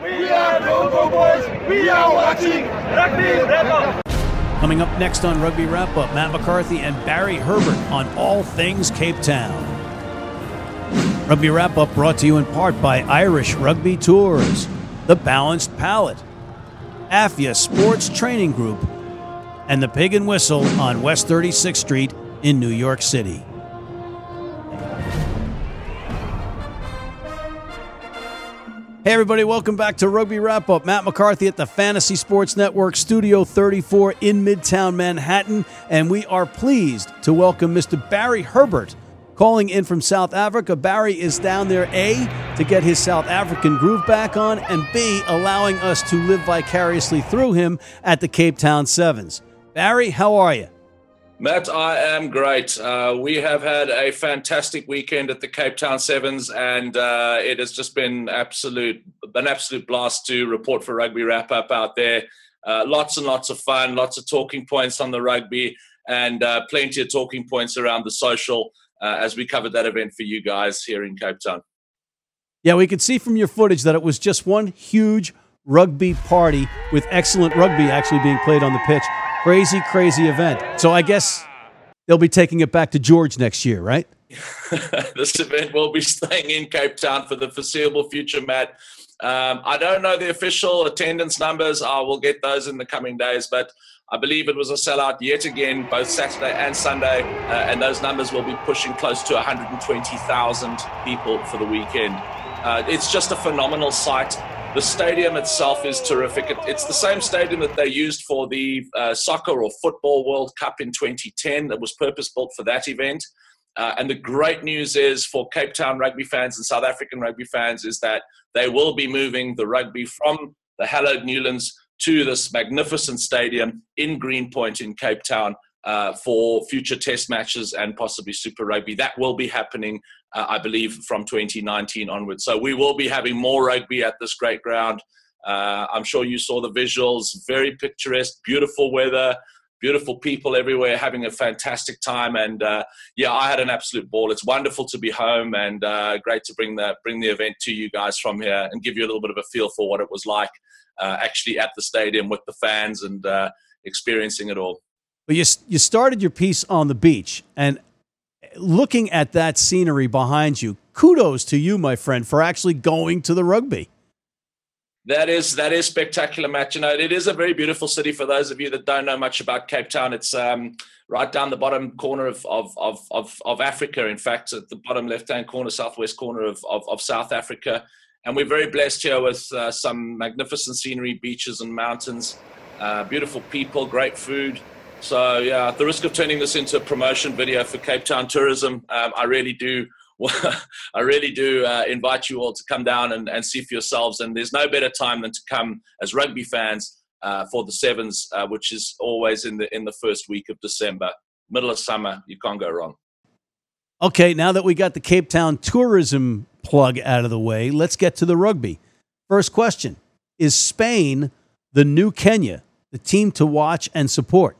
We are Go Boys. We are watching Rugby Wrap Up. Coming up next on Rugby Wrap Up, Matt McCarthy and Barry Herbert on all things Cape Town. Rugby Wrap Up brought to you in part by Irish Rugby Tours, The Balanced Palette, AFIA Sports Training Group, and the Pig and Whistle on West 36th Street in New York City. Hey, everybody, welcome back to Rugby Wrap Up. Matt McCarthy at the Fantasy Sports Network, Studio 34 in Midtown Manhattan. And we are pleased to welcome Mr. Barry Herbert calling in from South Africa. Barry is down there, A, to get his South African groove back on, and B, allowing us to live vicariously through him at the Cape Town Sevens. Barry, how are you? Matt, I am great. Uh, we have had a fantastic weekend at the Cape Town Sevens, and uh, it has just been absolute an absolute blast to report for Rugby Wrap Up out there. Uh, lots and lots of fun, lots of talking points on the rugby, and uh, plenty of talking points around the social uh, as we covered that event for you guys here in Cape Town. Yeah, we could see from your footage that it was just one huge rugby party with excellent rugby actually being played on the pitch. Crazy, crazy event. So I guess they'll be taking it back to George next year, right? this event will be staying in Cape Town for the foreseeable future, Matt. Um, I don't know the official attendance numbers. I will get those in the coming days, but I believe it was a sellout yet again, both Saturday and Sunday, uh, and those numbers will be pushing close to 120,000 people for the weekend. Uh, it's just a phenomenal sight. The stadium itself is terrific. It, it's the same stadium that they used for the uh, soccer or football World Cup in 2010 that was purpose built for that event. Uh, and the great news is for Cape Town rugby fans and South African rugby fans is that they will be moving the rugby from the hallowed Newlands to this magnificent stadium in Greenpoint in Cape Town uh, for future test matches and possibly Super Rugby. That will be happening uh, I believe, from 2019 onwards. So we will be having more rugby at this great ground. Uh, I'm sure you saw the visuals, very picturesque, beautiful weather, beautiful people everywhere, having a fantastic time. And uh, yeah, I had an absolute ball. It's wonderful to be home and uh, great to bring the bring the event to you guys from here and give you a little bit of a feel for what it was like uh, actually at the stadium with the fans and experiencing it all. But you you started your piece on the beach, and looking at that scenery behind you, kudos to you, my friend, for actually going to the rugby. That is that is spectacular, Matt. You know, it is a very beautiful city. For those of you that don't know much about Cape Town, it's um, right down the bottom corner of of, of of of Africa. In fact, at the bottom left hand corner, southwest corner of, of, of South Africa, and we're very blessed here with uh, some magnificent scenery, beaches and mountains, uh, beautiful people, great food. So yeah, at the risk of turning this into a promotion video for Cape Town tourism, um, I really do. I really do uh, invite you all to come down and, and, see for yourselves. And there's no better time than to come as rugby fans uh, for the sevens, uh, which is always in the in the first week of December, middle of summer. You can't go wrong. Okay, now that we got the Cape Town tourism plug out of the way, let's get to the rugby. First question: Is Spain the new Kenya, the team to watch and support?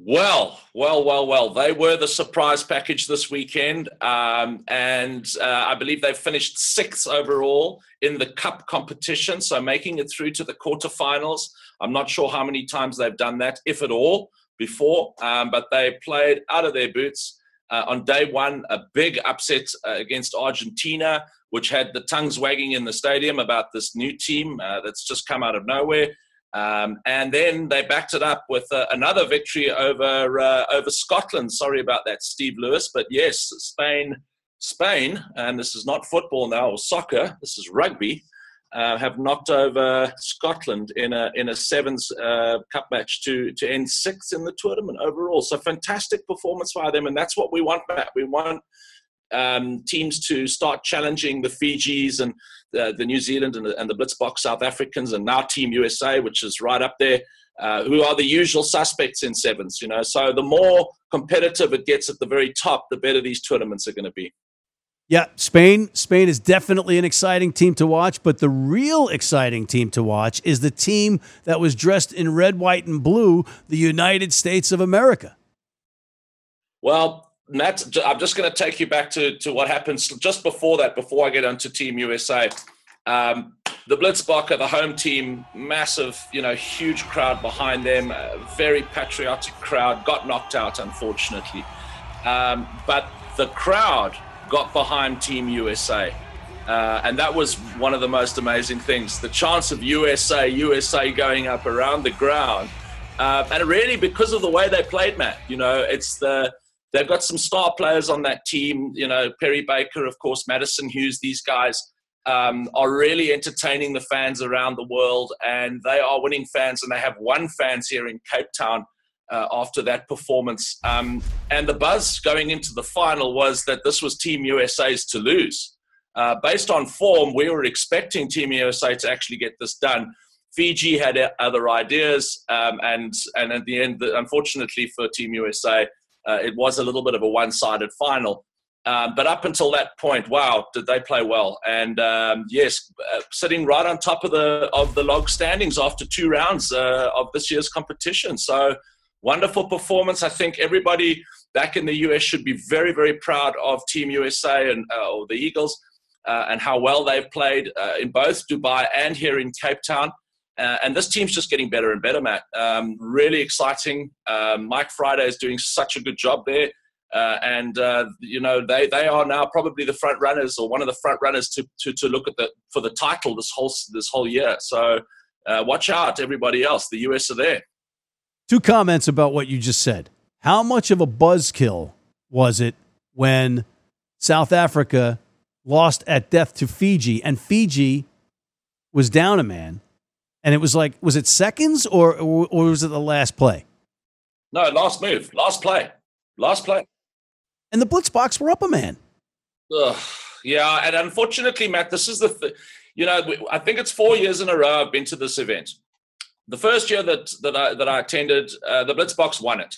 Well, well, well, well. They were the surprise package this weekend. Um, and uh, I believe they finished sixth overall in the cup competition. So making it through to the quarterfinals. I'm not sure how many times they've done that, if at all, before. Um, but they played out of their boots. Uh, on day one, a big upset uh, against Argentina, which had the tongues wagging in the stadium about this new team uh, that's just come out of nowhere. Um, and then they backed it up with uh, another victory over uh, over Scotland. Sorry about that, Steve Lewis, but yes, Spain, Spain, and this is not football now or soccer. This is rugby. Uh, have knocked over Scotland in a in a sevens uh, cup match to to end sixth in the tournament overall. So fantastic performance by them, and that's what we want. Matt. We want um, teams to start challenging the Fijis and the, the New Zealand and the, and the Blitzboks South Africans, and now Team USA, which is right up there, uh, who are the usual suspects in sevens. You know, so the more competitive it gets at the very top, the better these tournaments are going to be. Yeah, Spain. Spain is definitely an exciting team to watch, but the real exciting team to watch is the team that was dressed in red, white, and blue, the United States of America. Well, Matt, I'm just going to take you back to, to what happens just before that, before I get onto Team USA. Um, the Blitzbokke, the home team, massive, you know, huge crowd behind them, very patriotic crowd, got knocked out, unfortunately. Um, but the crowd got behind Team USA. Uh, and that was one of the most amazing things. The chance of USA, USA going up around the ground. Uh, and really because of the way they played, Matt. You know, it's the they've got some star players on that team. You know, Perry Baker, of course, Madison Hughes. These guys um, are really entertaining the fans around the world, and they are winning fans, and they have won fans here in Cape Town. Uh, after that performance. Um, and the buzz going into the final was that this was Team USA's to lose. Uh, based on form, we were expecting Team USA to actually get this done. Fiji had other ideas, um, and and at the end, unfortunately for Team USA, uh, it was a little bit of a one-sided final. Um, but up until that point, wow, did they play well? And um, yes, uh, sitting right on top of the of the log standings after two rounds uh, of this year's competition. So wonderful performance. I think everybody back in the US should be very, very proud of Team USA and uh, or the Eagles uh, and how well they've played uh, in both Dubai and here in Cape Town. Uh, and this team's just getting better and better, Matt. Um, really exciting. Um, Mike Friday is doing such a good job there. Uh, and uh, you know they, they are now probably the front runners or one of the front runners to, to, to look at the for the title this whole this whole year. So watch out, everybody else. The US are there. Two comments about what you just said. How much of a buzzkill was it when South Africa lost at death to Fiji and Fiji was down a man? And it was like, was it seconds or, or, was it the last play? No, last move, last play, last play. And the Blitzboks were up a man. Ugh, yeah, and unfortunately, Matt, this is the, th- you know, I think it's four years in a row I've been to this event the first year that that I that I attended, uh, the Blitzboks won it,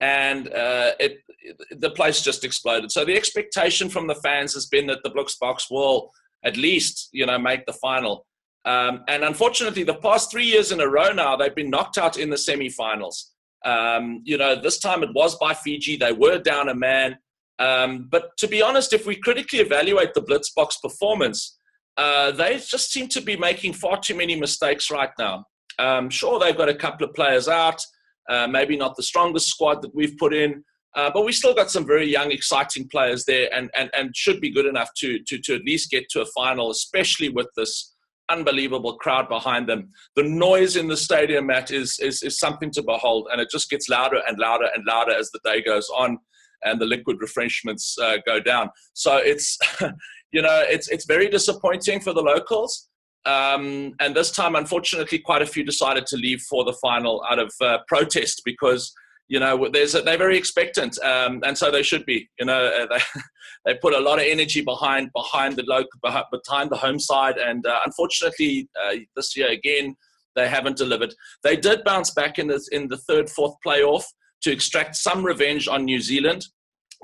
and uh, it, it, the place just exploded. So the expectation from the fans has been that the Blitzboks will at least you know make the final. Um, and unfortunately, the past three years in a row now, they've been knocked out in the semifinals. Um, you know, this time it was by Fiji. They were down a man. Um, but to be honest, if we critically evaluate the Blitzboks performance, uh, they just seem to be making far too many mistakes right now. Um, sure, they've got a couple of players out, uh, maybe not the strongest squad that we've put in, uh, but we still got some very young, exciting players there, and, and, and should be good enough to, to, to at least get to a final, especially with this unbelievable crowd behind them. The noise in the stadium, Matt, is, is, is something to behold, and it just gets louder and louder and louder as the day goes on and the liquid refreshments uh, go down. So it's, you know, it's, it's very disappointing for the locals. Um, and this time, unfortunately, quite a few decided to leave for the final out of uh, protest because you know there's they're very expectant, um, and so they should be. You know, uh, they they put a lot of energy behind behind the local behind the home side, and uh, unfortunately, uh, this year again they haven't delivered. They did bounce back in the in the third fourth playoff to extract some revenge on New Zealand.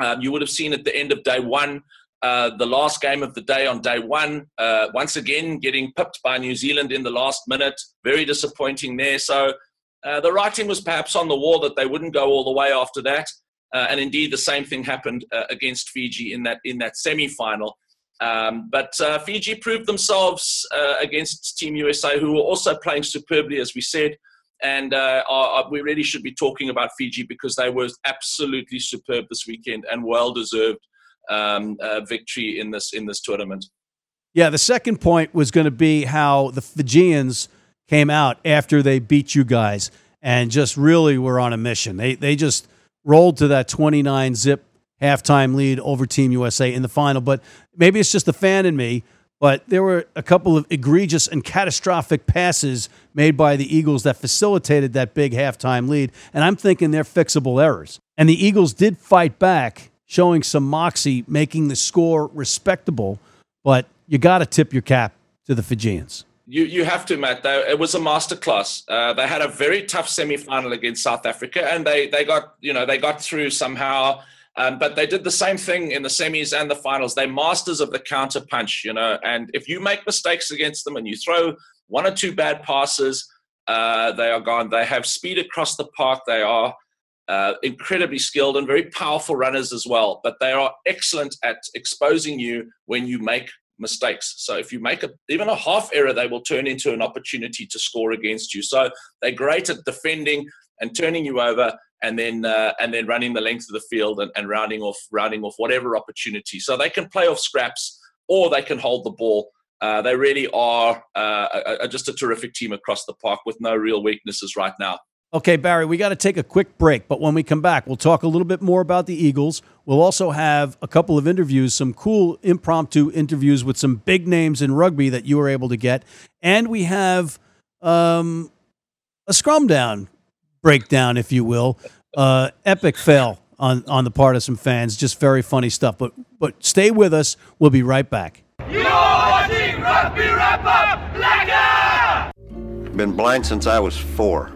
Um, you would have seen at the end of day one uh, the last game of the day on day one. Uh, once again, getting pipped by New Zealand in the last minute. Very disappointing there. So uh, the writing was perhaps on the wall that they wouldn't go all the way after that. Uh, and indeed, the same thing happened uh, against Fiji in that in that semi-final. Um, but Fiji proved themselves against Team USA, who were also playing superbly, as we said. And are, we really should be talking about Fiji because they were absolutely superb this weekend and well deserved um, uh, victory in this in this tournament. Yeah, the second point was going to be how the Fijians came out after they beat you guys and just really were on a mission. They they just rolled to that 29 zip halftime lead over Team USA in the final. But maybe it's just the fan in me. But there were a couple of egregious and catastrophic passes made by the Eagles that facilitated that big halftime lead. And I'm thinking they're fixable errors. And the Eagles did fight back showing some moxie, making the score respectable. But you got to tip your cap to the Fijians. You, you have to, Matt. They, it was a masterclass. Uh, they had a very tough semi-final against South Africa, and they they got you know they got through somehow. Um, but they did the same thing in the semis and the finals. They're masters of the counter punch, you know. And if you make mistakes against them and you throw one or two bad passes, uh, they are gone. They have speed across the park. They are uh, incredibly skilled and very powerful runners as well. But they are excellent at exposing you when you make mistakes. So if you make a, even a half error, they will turn into an opportunity to score against you. So they're great at defending and turning you over, and then uh, and then running the length of the field and, and rounding off rounding off whatever opportunity. So they can play off scraps or they can hold the ball. Uh, they really are uh, a, a, just a terrific team across the park with no real weaknesses right now. Okay, Barry, we got to take a quick break, but when we come back, we'll talk a little bit more about the Eagles. We'll also have a couple of interviews, some cool impromptu interviews with some big names in rugby that you were able to get. And we have um, a scrum down breakdown, if you will. Uh, epic fail on, on the part of some fans. Just very funny stuff. But, but stay with us. We'll be right back. You're watching Rugby Wrap Up Been blind since I was four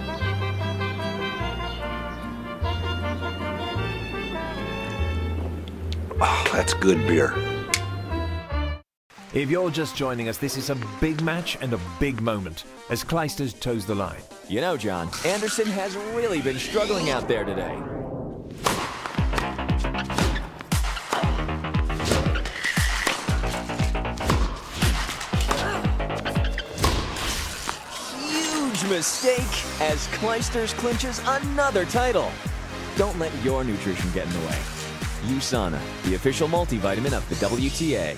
That's good beer. If you're just joining us, this is a big match and a big moment as Clijsters toes the line. You know, John, Anderson has really been struggling out there today. Huge mistake as Clijsters clinches another title. Don't let your nutrition get in the way. USANA, the official multivitamin of the WTA.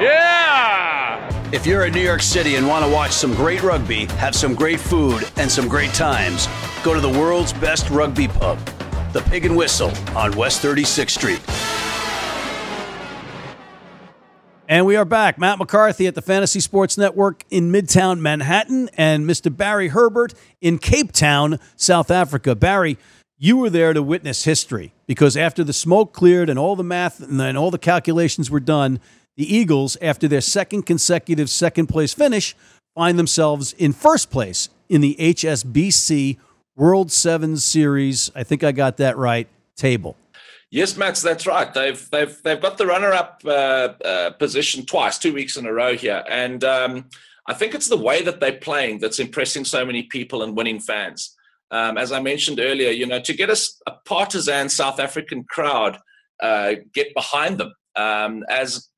Yeah! If you're in New York City and want to watch some great rugby, have some great food, and some great times, go to the world's best rugby pub, the Pig and Whistle on West 36th Street. And we are back. Matt McCarthy at the Fantasy Sports Network in Midtown Manhattan and Mr. Barry Herbert in Cape Town, South Africa. Barry, you were there to witness history because after the smoke cleared and all the math and all the calculations were done, the Eagles, after their second consecutive second place finish, find themselves in first place in the HSBC World Sevens Series. I think I got that right. Table. Yes, Matt, that's right. They've they've they've got the runner-up uh, uh, position twice, two weeks in a row here, and um, I think it's the way that they're playing that's impressing so many people and winning fans. Um, as I mentioned earlier, you know, to get a, a partisan South African crowd uh, get behind them um, as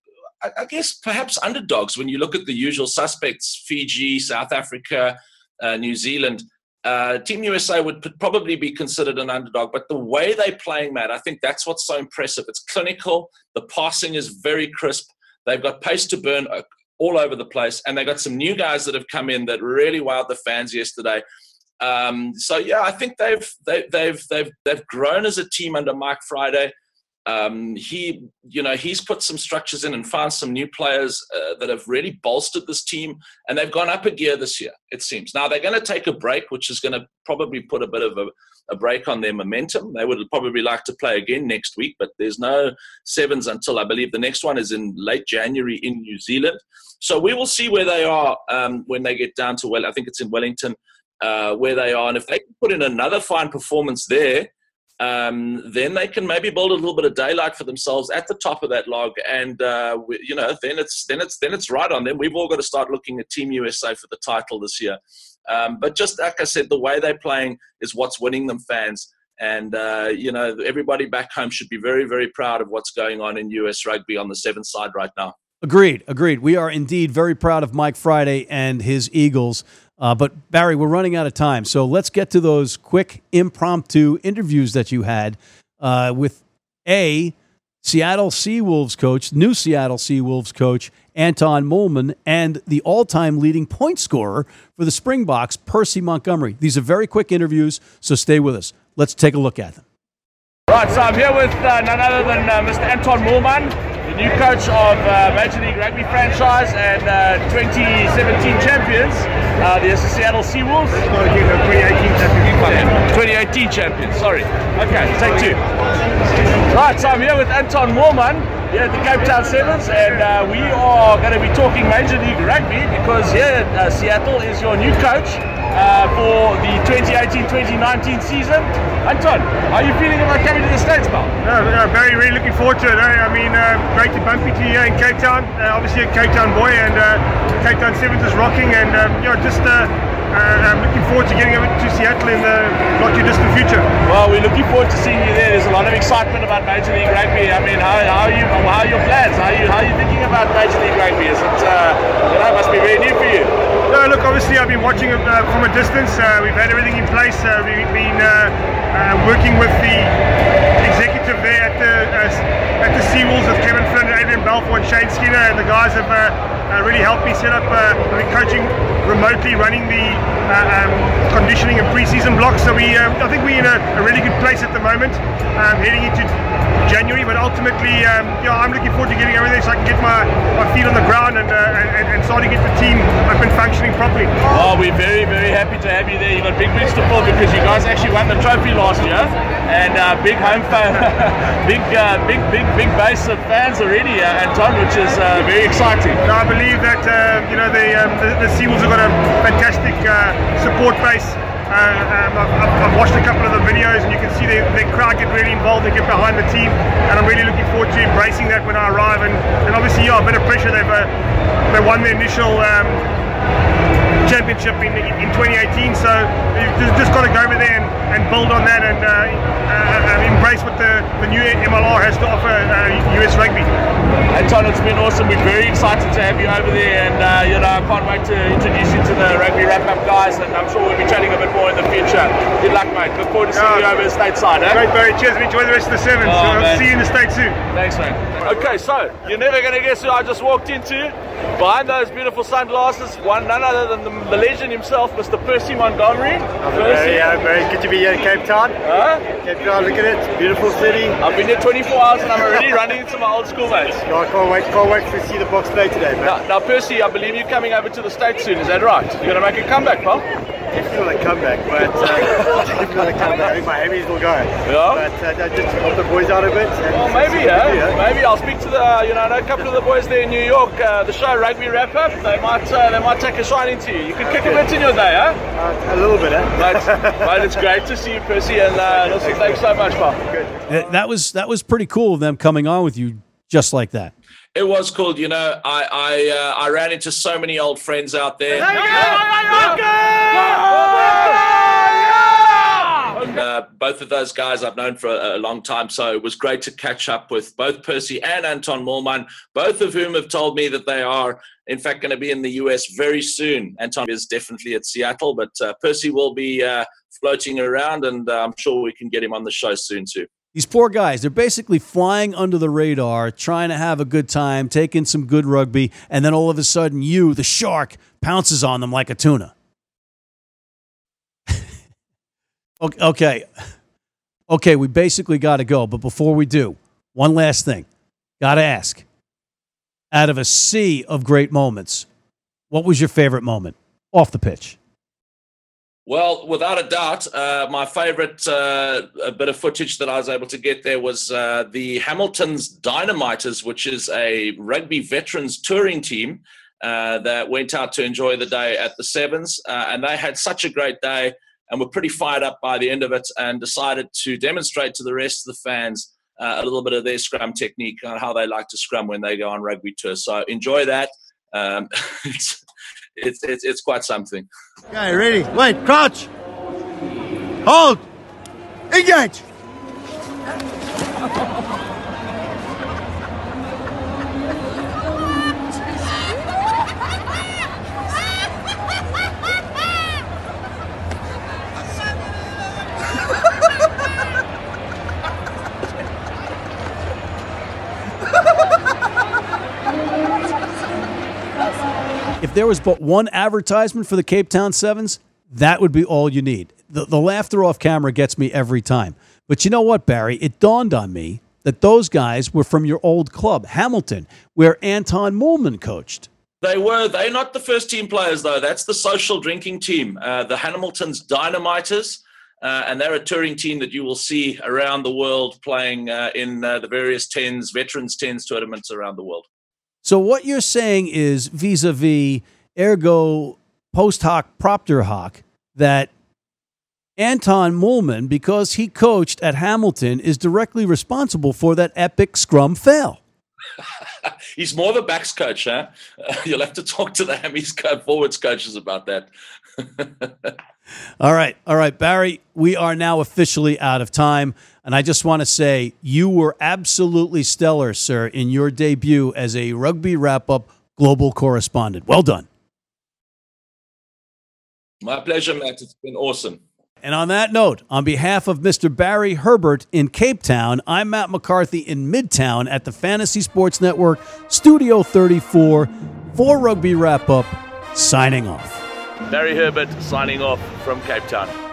I, I guess perhaps underdogs when you look at the usual suspects: Fiji, South Africa, uh, New Zealand uh, Team USA would probably be considered an underdog, but the way they're playing, Matt, I think that's what's so impressive. It's clinical. The passing is very crisp. They've got pace to burn uh, all over the place, and they've got some new guys that have come in that really wowed the fans yesterday. Um, so yeah, I think they've they, they've they've they've grown as a team under Mike Friday. Um, he, you know, he's put some structures in and found some new players uh, that have really bolstered this team, and they've gone up a gear this year. It seems now they're going to take a break, which is going to probably put a bit of a, a, break on their momentum. They would probably like to play again next week, but there's no sevens until I believe the next one is in late January in New Zealand. So we will see where they are um, when they get down to well, I think it's in Wellington. Uh, where they are, and if they can put in another fine performance there, um, then they can maybe build a little bit of daylight for themselves at the top of that log, and uh, we, you know, then it's then it's then it's right on them. We've all got to start looking at Team USA for the title this year. Um, but just like I said, the way they're playing is what's winning them fans. And uh, you know, everybody back home should be very, very proud of what's going on in US rugby on the seventh side right now. Agreed, agreed. We are indeed very proud of Mike Friday and his Eagles. Uh, but Barry, we're running out of time, so let's get to those quick impromptu interviews that you had uh, with a Seattle Seawolves coach, new Seattle Seawolves coach Anton Moolman, and the all-time leading point scorer for the Springboks, Percy Montgomery. These are very quick interviews, so stay with us. Let's take a look at them. Right, so I'm here with uh, none other than uh, Mr. Anton Moolman, the new coach of uh, Major League Rugby franchise and uh, 2017 champions, uh, the Seattle Seawolves. 2018 champions. 2018 champions, sorry. Okay, take two. Right, so I'm here with Anton Moolman here at the Cape Town Sevens, and uh, we are going to be talking Major League Rugby because here at uh, Seattle is your new coach uh, for the 2018-2019 season. Anton, how are you feeling about coming to the States, pal? Uh, very, really looking forward to it. Eh? I mean, uh, great to bump into you here in Cape Town. Uh, obviously a Cape Town boy, and uh, Cape Town Sevens is rocking, and um, you know, just uh, I'm looking forward to getting over to Seattle in the not too distant future. Well, we're looking forward to seeing you there. There's a lot of excitement about Major League Rugby. I mean, how, how are you? How are your plans? How are you? How are you thinking about Major League Rugby? Is it? Uh, you know, it must be very new for you. No, look, obviously I've been watching it uh, from a distance. Uh, we've had everything in place. Uh, we've been uh, uh, working with the executive there at the uh, at the Seawolves with Kevin Flynn, Adrian Balfour, and Shane Skinner, and the guys have really helped me set up. I've been coaching remotely, running the um, conditioning and preseason blocks. So we, I think we're in a, a, really good place at the moment, um, heading into January. But ultimately, um, yeah, I'm looking forward to getting everything so I can get my, my feet on the ground and, and, and starting to get the team up and functioning properly. Oh, we're very, very happy to have you there. You've got big boots to fill because you guys actually won the trophy last year, and uh, big home fan, big, uh, big, big, big base of fans already, uh, Anton, which is uh, very exciting. No, I believe that uh, you know the, um, the the Seawolves have got a fantastic uh, support base. Uh, um, I've, I've, watched a couple of the videos and you can see the, the crowd get really involved and get behind the team and I'm really looking forward to embracing that when I arrive and, and obviously yeah a bit of pressure they've uh, they won the initial um, championship in, in 2018 so you've just got to go over there and, and build on that and uh, uh, embrace what the, the new MLR has to offer US uh, rugby. Anton, it's been awesome. We're very excited to have you over there and uh, you know I can't wait to introduce you to the rugby wrap-up guys and I'm sure we'll be chatting a bit more in the future. Good luck mate. Look forward to seeing you over the stateside. Eh? Great Barry, cheers enjoy the rest of the sevens. Oh, so see you in the States soon. Thanks man. Okay, so you're never going to guess who I just walked into. Behind those beautiful sunglasses, one none other than the, the legend himself, Mr. Percy Montgomery. Percy. Yeah, very good to be here in Cape Town. Huh? Cape Town, look at it, beautiful city. I've been here 24 hours and I'm already running into my old schoolmates. Yeah, I can't wait, can't wait to see the Boks play today, man. Now, now, Percy, I believe you're coming over to the States soon, is that right? You're going to make a comeback, pal? Definitely want to come back, but uh, definitely want to come back. I think my Heavies will go. Yeah. But uh, just to help the boys out a bit. Well, maybe, yeah. yeah. Maybe I'll speak to the, uh, you know, a couple of the boys there in New York. Uh, the show Rugby Wrap Up. They might, uh, they might take a shine into you. You could kick a bit in your day, huh? Uh, a little bit, eh? But, but it's great to see you, Percy, and uh, listen, thanks so much, pal. Good. That was that was pretty cool of them coming on with you just like that. It was cool, you know. I I uh, I ran into so many old friends out there. And, uh, both of those guys I've known for a, a, long time, so it was great to catch up with both Percy and Anton Moolman, both of whom have told me that they are, in fact, going to be in the US very soon. Anton is definitely at Seattle, but uh, Percy will be uh, floating around, and uh, I'm sure we can get him on the show soon too. These poor guys, they're basically flying under the radar, trying to have a good time, taking some good rugby, and then all of a sudden, you, the shark, pounces on them like a tuna. okay. Okay, we basically got to go. But before we do, one last thing. Got to ask. Out of a sea of great moments, what was your favorite moment off the pitch? Well, without a doubt, uh, my favorite uh, bit of footage that I was able to get there was uh, the Hamilton's Dynamiters, which is a rugby veterans touring team uh, that went out to enjoy the day at the Sevens. Uh, and they had such a great day and were pretty fired up by the end of it and decided to demonstrate to the rest of the fans uh, a little bit of their scrum technique on how they like to scrum when they go on rugby tour. So enjoy that. Um, it's, it's, it's quite something. Okay, ready? Wait, crouch. Hold. Engage. If there was but one advertisement for the Cape Town Sevens, that would be all you need. The, the laughter off camera gets me every time. But you know what, Barry? It dawned on me that those guys were from your old club, Hamilton, where Anton Moolman coached. They were. They're not the first team players, though. That's the social drinking team, uh, the Hamilton's Dynamiters. Uh, and they're a touring team that you will see around the world playing uh, in uh, the various tens, veterans tens tournaments around the world. So what you're saying is vis-a-vis ergo post hoc propter hoc that Anton Moolman, because he coached at Hamilton, is directly responsible for that epic scrum fail. He's more a backs coach, huh? you'll have to talk to the Hammies forwards coaches about that. all right, all right, Barry. We are now officially out of time, and I just want to say you were absolutely stellar, sir, in your debut as a rugby wrap-up global correspondent. Well done. My pleasure, Matt. It's been awesome. And on that note, on behalf of Mr. Barry Herbert in Cape Town, I'm Matt McCarthy in Midtown at the Fantasy Sports Network, Studio 34, for Rugby Wrap Up, signing off. Barry Herbert signing off from Cape Town.